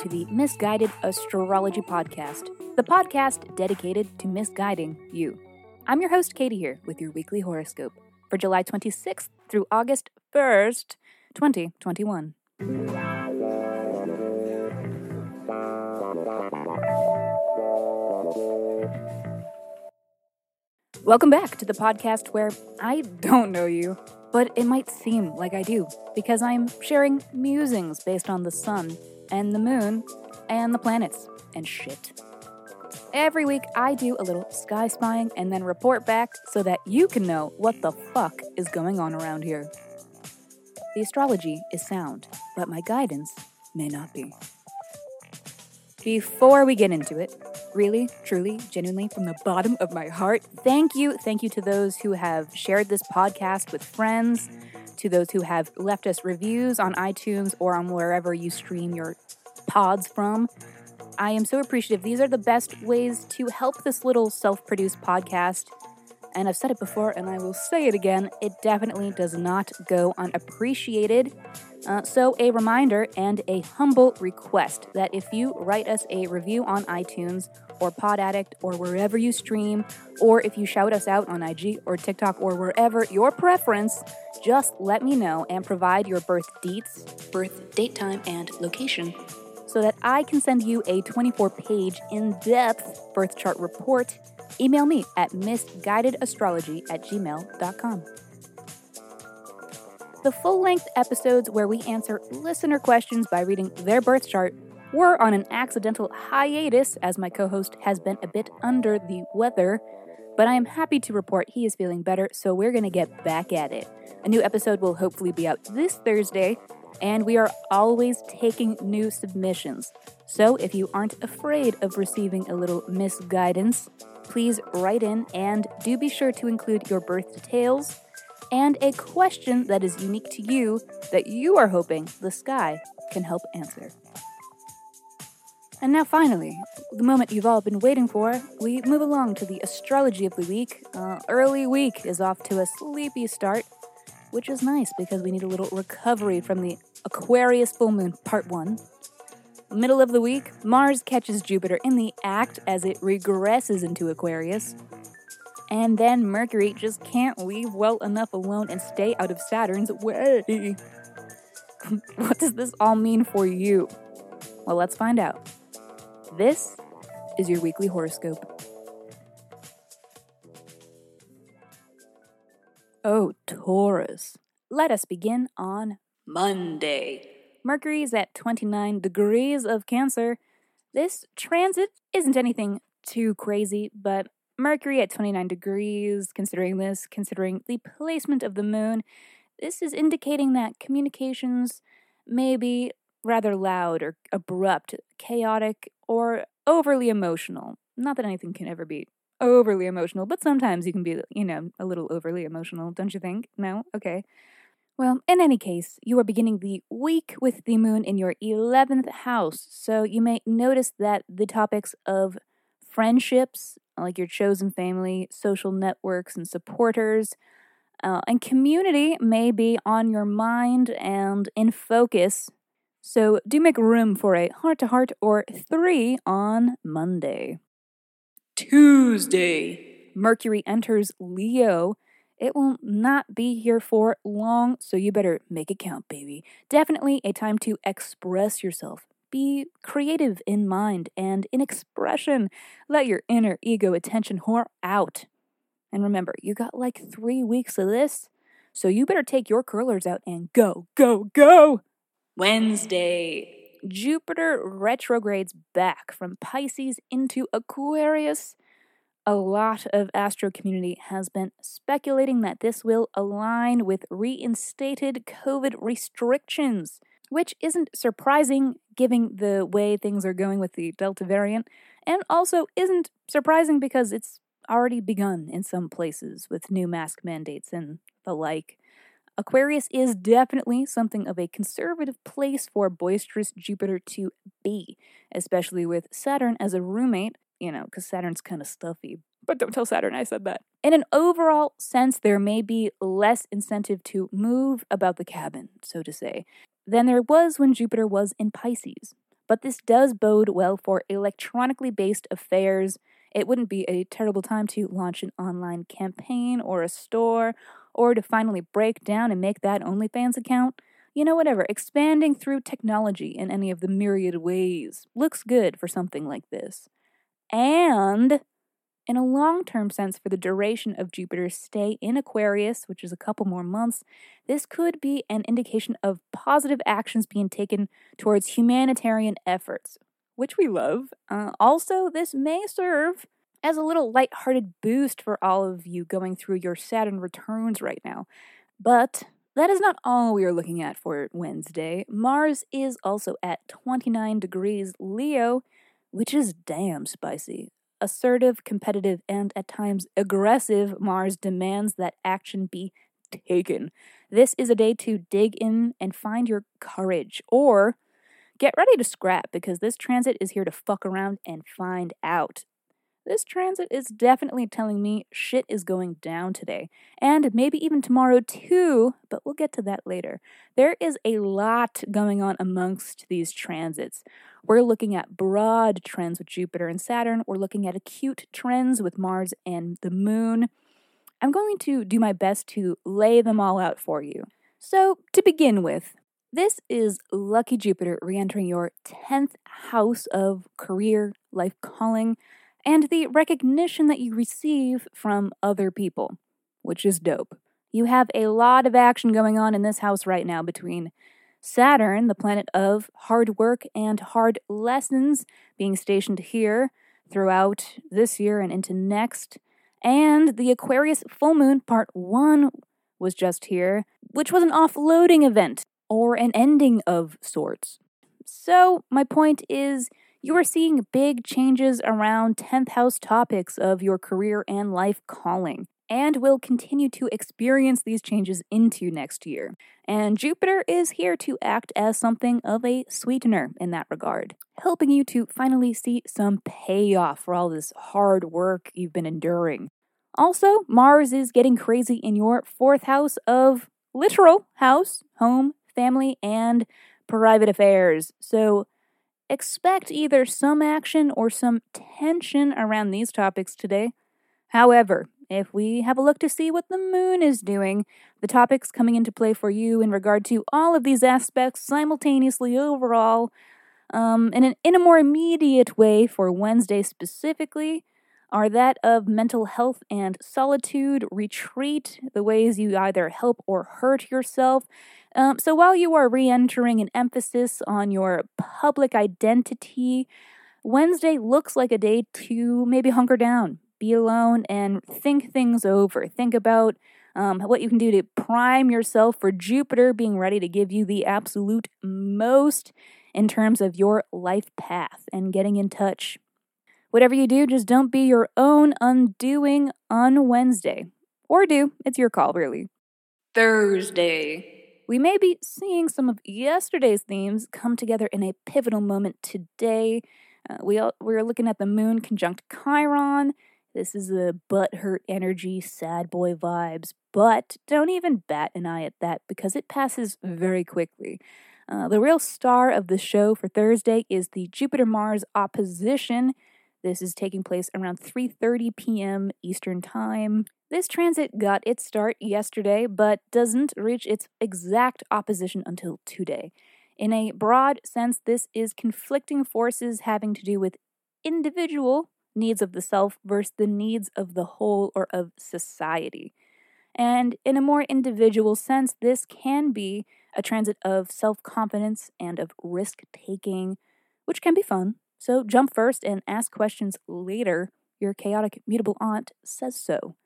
to the Misguided Astrology Podcast, the podcast dedicated to misguiding you. I'm your host, Katie, here with your weekly horoscope for July 26th through August 1st, 2021. Welcome back to the podcast where I don't know you, but it might seem like I do because I'm sharing musings based on the sun and the moon and the planets and shit. Every week, I do a little sky spying and then report back so that you can know what the fuck is going on around here. The astrology is sound, but my guidance may not be. Before we get into it, really, truly, genuinely, from the bottom of my heart, thank you. Thank you to those who have shared this podcast with friends, to those who have left us reviews on iTunes or on wherever you stream your pods from. I am so appreciative. These are the best ways to help this little self produced podcast. And I've said it before and I will say it again it definitely does not go unappreciated. Uh, so, a reminder and a humble request that if you write us a review on iTunes or Pod Addict or wherever you stream, or if you shout us out on IG or TikTok or wherever your preference, just let me know and provide your birth dates, birth date time, and location so that I can send you a 24 page in depth birth chart report. Email me at misguidedastrology at gmail.com. The full length episodes where we answer listener questions by reading their birth chart were on an accidental hiatus as my co host has been a bit under the weather, but I am happy to report he is feeling better, so we're going to get back at it. A new episode will hopefully be out this Thursday, and we are always taking new submissions. So if you aren't afraid of receiving a little misguidance, please write in and do be sure to include your birth details and a question that is unique to you that you are hoping the sky can help answer. And now, finally, the moment you've all been waiting for, we move along to the astrology of the week. Uh, early week is off to a sleepy start, which is nice because we need a little recovery from the Aquarius full moon part one. Middle of the week, Mars catches Jupiter in the act as it regresses into Aquarius. And then Mercury just can't leave well enough alone and stay out of Saturn's way. what does this all mean for you? Well, let's find out. This is your weekly horoscope. Oh, Taurus. Let us begin on Monday. Mercury is at 29 degrees of Cancer. This transit isn't anything too crazy, but Mercury at 29 degrees, considering this, considering the placement of the moon, this is indicating that communications may be rather loud or abrupt, chaotic, or overly emotional. Not that anything can ever be overly emotional, but sometimes you can be, you know, a little overly emotional, don't you think? No? Okay. Well, in any case, you are beginning the week with the moon in your 11th house, so you may notice that the topics of friendships, like your chosen family, social networks, and supporters, uh, and community may be on your mind and in focus. So do make room for a heart to heart or three on Monday. Tuesday, Mercury enters Leo. It will not be here for long, so you better make it count, baby. Definitely a time to express yourself. Be creative in mind and in expression. Let your inner ego attention whore out. And remember, you got like three weeks of this, so you better take your curlers out and go, go, go! Wednesday. Jupiter retrogrades back from Pisces into Aquarius. A lot of astro community has been speculating that this will align with reinstated COVID restrictions, which isn't surprising given the way things are going with the Delta variant, and also isn't surprising because it's already begun in some places with new mask mandates and the like. Aquarius is definitely something of a conservative place for boisterous Jupiter to be, especially with Saturn as a roommate, you know, because Saturn's kind of stuffy. But don't tell Saturn I said that. In an overall sense, there may be less incentive to move about the cabin, so to say, than there was when Jupiter was in Pisces. but this does bode well for electronically based affairs. It wouldn't be a terrible time to launch an online campaign or a store, or to finally break down and make that OnlyFans account. You know, whatever, expanding through technology in any of the myriad ways looks good for something like this. And in a long term sense, for the duration of Jupiter's stay in Aquarius, which is a couple more months, this could be an indication of positive actions being taken towards humanitarian efforts, which we love. Uh, also, this may serve as a little light-hearted boost for all of you going through your Saturn returns right now. But that is not all we are looking at for Wednesday. Mars is also at 29 degrees Leo, which is damn spicy assertive, competitive, and at times aggressive Mars demands that action be taken. This is a day to dig in and find your courage, or get ready to scrap because this transit is here to fuck around and find out. This transit is definitely telling me shit is going down today, and maybe even tomorrow too, but we'll get to that later. There is a lot going on amongst these transits. We're looking at broad trends with Jupiter and Saturn, we're looking at acute trends with Mars and the Moon. I'm going to do my best to lay them all out for you. So, to begin with, this is lucky Jupiter re entering your 10th house of career, life calling and the recognition that you receive from other people, which is dope. You have a lot of action going on in this house right now between Saturn, the planet of hard work and hard lessons, being stationed here throughout this year and into next, and the Aquarius full moon part 1 was just here, which was an offloading event or an ending of sorts. So, my point is you are seeing big changes around 10th house topics of your career and life calling, and will continue to experience these changes into next year. And Jupiter is here to act as something of a sweetener in that regard, helping you to finally see some payoff for all this hard work you've been enduring. Also, Mars is getting crazy in your fourth house of literal house, home, family, and private affairs. So, Expect either some action or some tension around these topics today. However, if we have a look to see what the moon is doing, the topics coming into play for you in regard to all of these aspects simultaneously overall, um, in, an, in a more immediate way for Wednesday specifically, are that of mental health and solitude, retreat, the ways you either help or hurt yourself. Um, so while you are re entering an emphasis on your public identity, Wednesday looks like a day to maybe hunker down, be alone, and think things over. Think about um, what you can do to prime yourself for Jupiter being ready to give you the absolute most in terms of your life path and getting in touch Whatever you do, just don't be your own undoing on Wednesday. Or do, it's your call, really. Thursday. We may be seeing some of yesterday's themes come together in a pivotal moment today. Uh, we all, we're looking at the moon conjunct Chiron. This is a butthurt energy, sad boy vibes, but don't even bat an eye at that because it passes very quickly. Uh, the real star of the show for Thursday is the Jupiter Mars opposition this is taking place around 3:30 p.m. Eastern Time. This transit got its start yesterday but doesn't reach its exact opposition until today. In a broad sense, this is conflicting forces having to do with individual needs of the self versus the needs of the whole or of society. And in a more individual sense, this can be a transit of self confidence and of risk taking, which can be fun. So jump first and ask questions later. Your chaotic mutable aunt says so.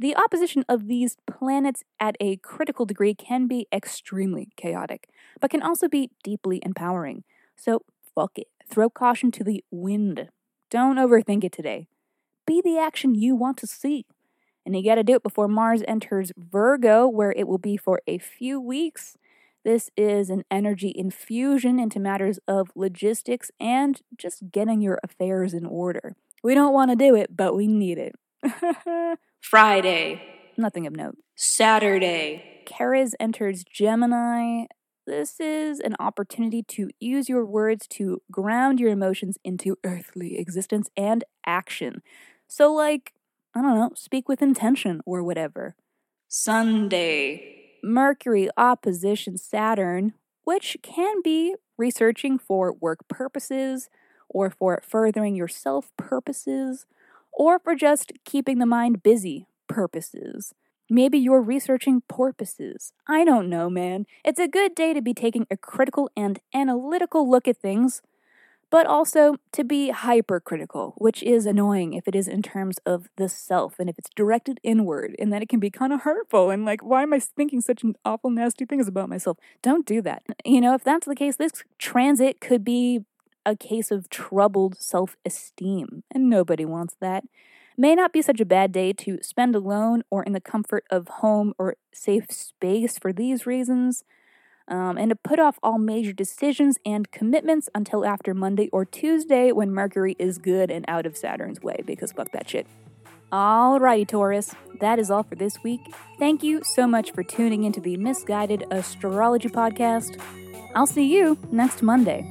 The opposition of these planets at a critical degree can be extremely chaotic, but can also be deeply empowering. So fuck it. Throw caution to the wind. Don't overthink it today. Be the action you want to see. And you gotta do it before Mars enters Virgo, where it will be for a few weeks. This is an energy infusion into matters of logistics and just getting your affairs in order. We don't want to do it, but we need it. Friday. Nothing of note. Saturday. Ceres enters Gemini. this is an opportunity to use your words to ground your emotions into earthly existence and action. So, like, I don't know, speak with intention or whatever. Sunday. Mercury opposition Saturn, which can be researching for work purposes, or for furthering your self purposes, or for just keeping the mind busy purposes. Maybe you're researching porpoises. I don't know, man. It's a good day to be taking a critical and analytical look at things, but also to be hypercritical, which is annoying if it is in terms of the self and if it's directed inward, and then it can be kind of hurtful and like, why am I thinking such an awful, nasty things about myself? Don't do that. You know, if that's the case, this transit could be a case of troubled self esteem, and nobody wants that may not be such a bad day to spend alone or in the comfort of home or safe space for these reasons, um, and to put off all major decisions and commitments until after Monday or Tuesday when Mercury is good and out of Saturn's way, because fuck that shit. Alrighty, Taurus, that is all for this week. Thank you so much for tuning into the Misguided Astrology Podcast. I'll see you next Monday.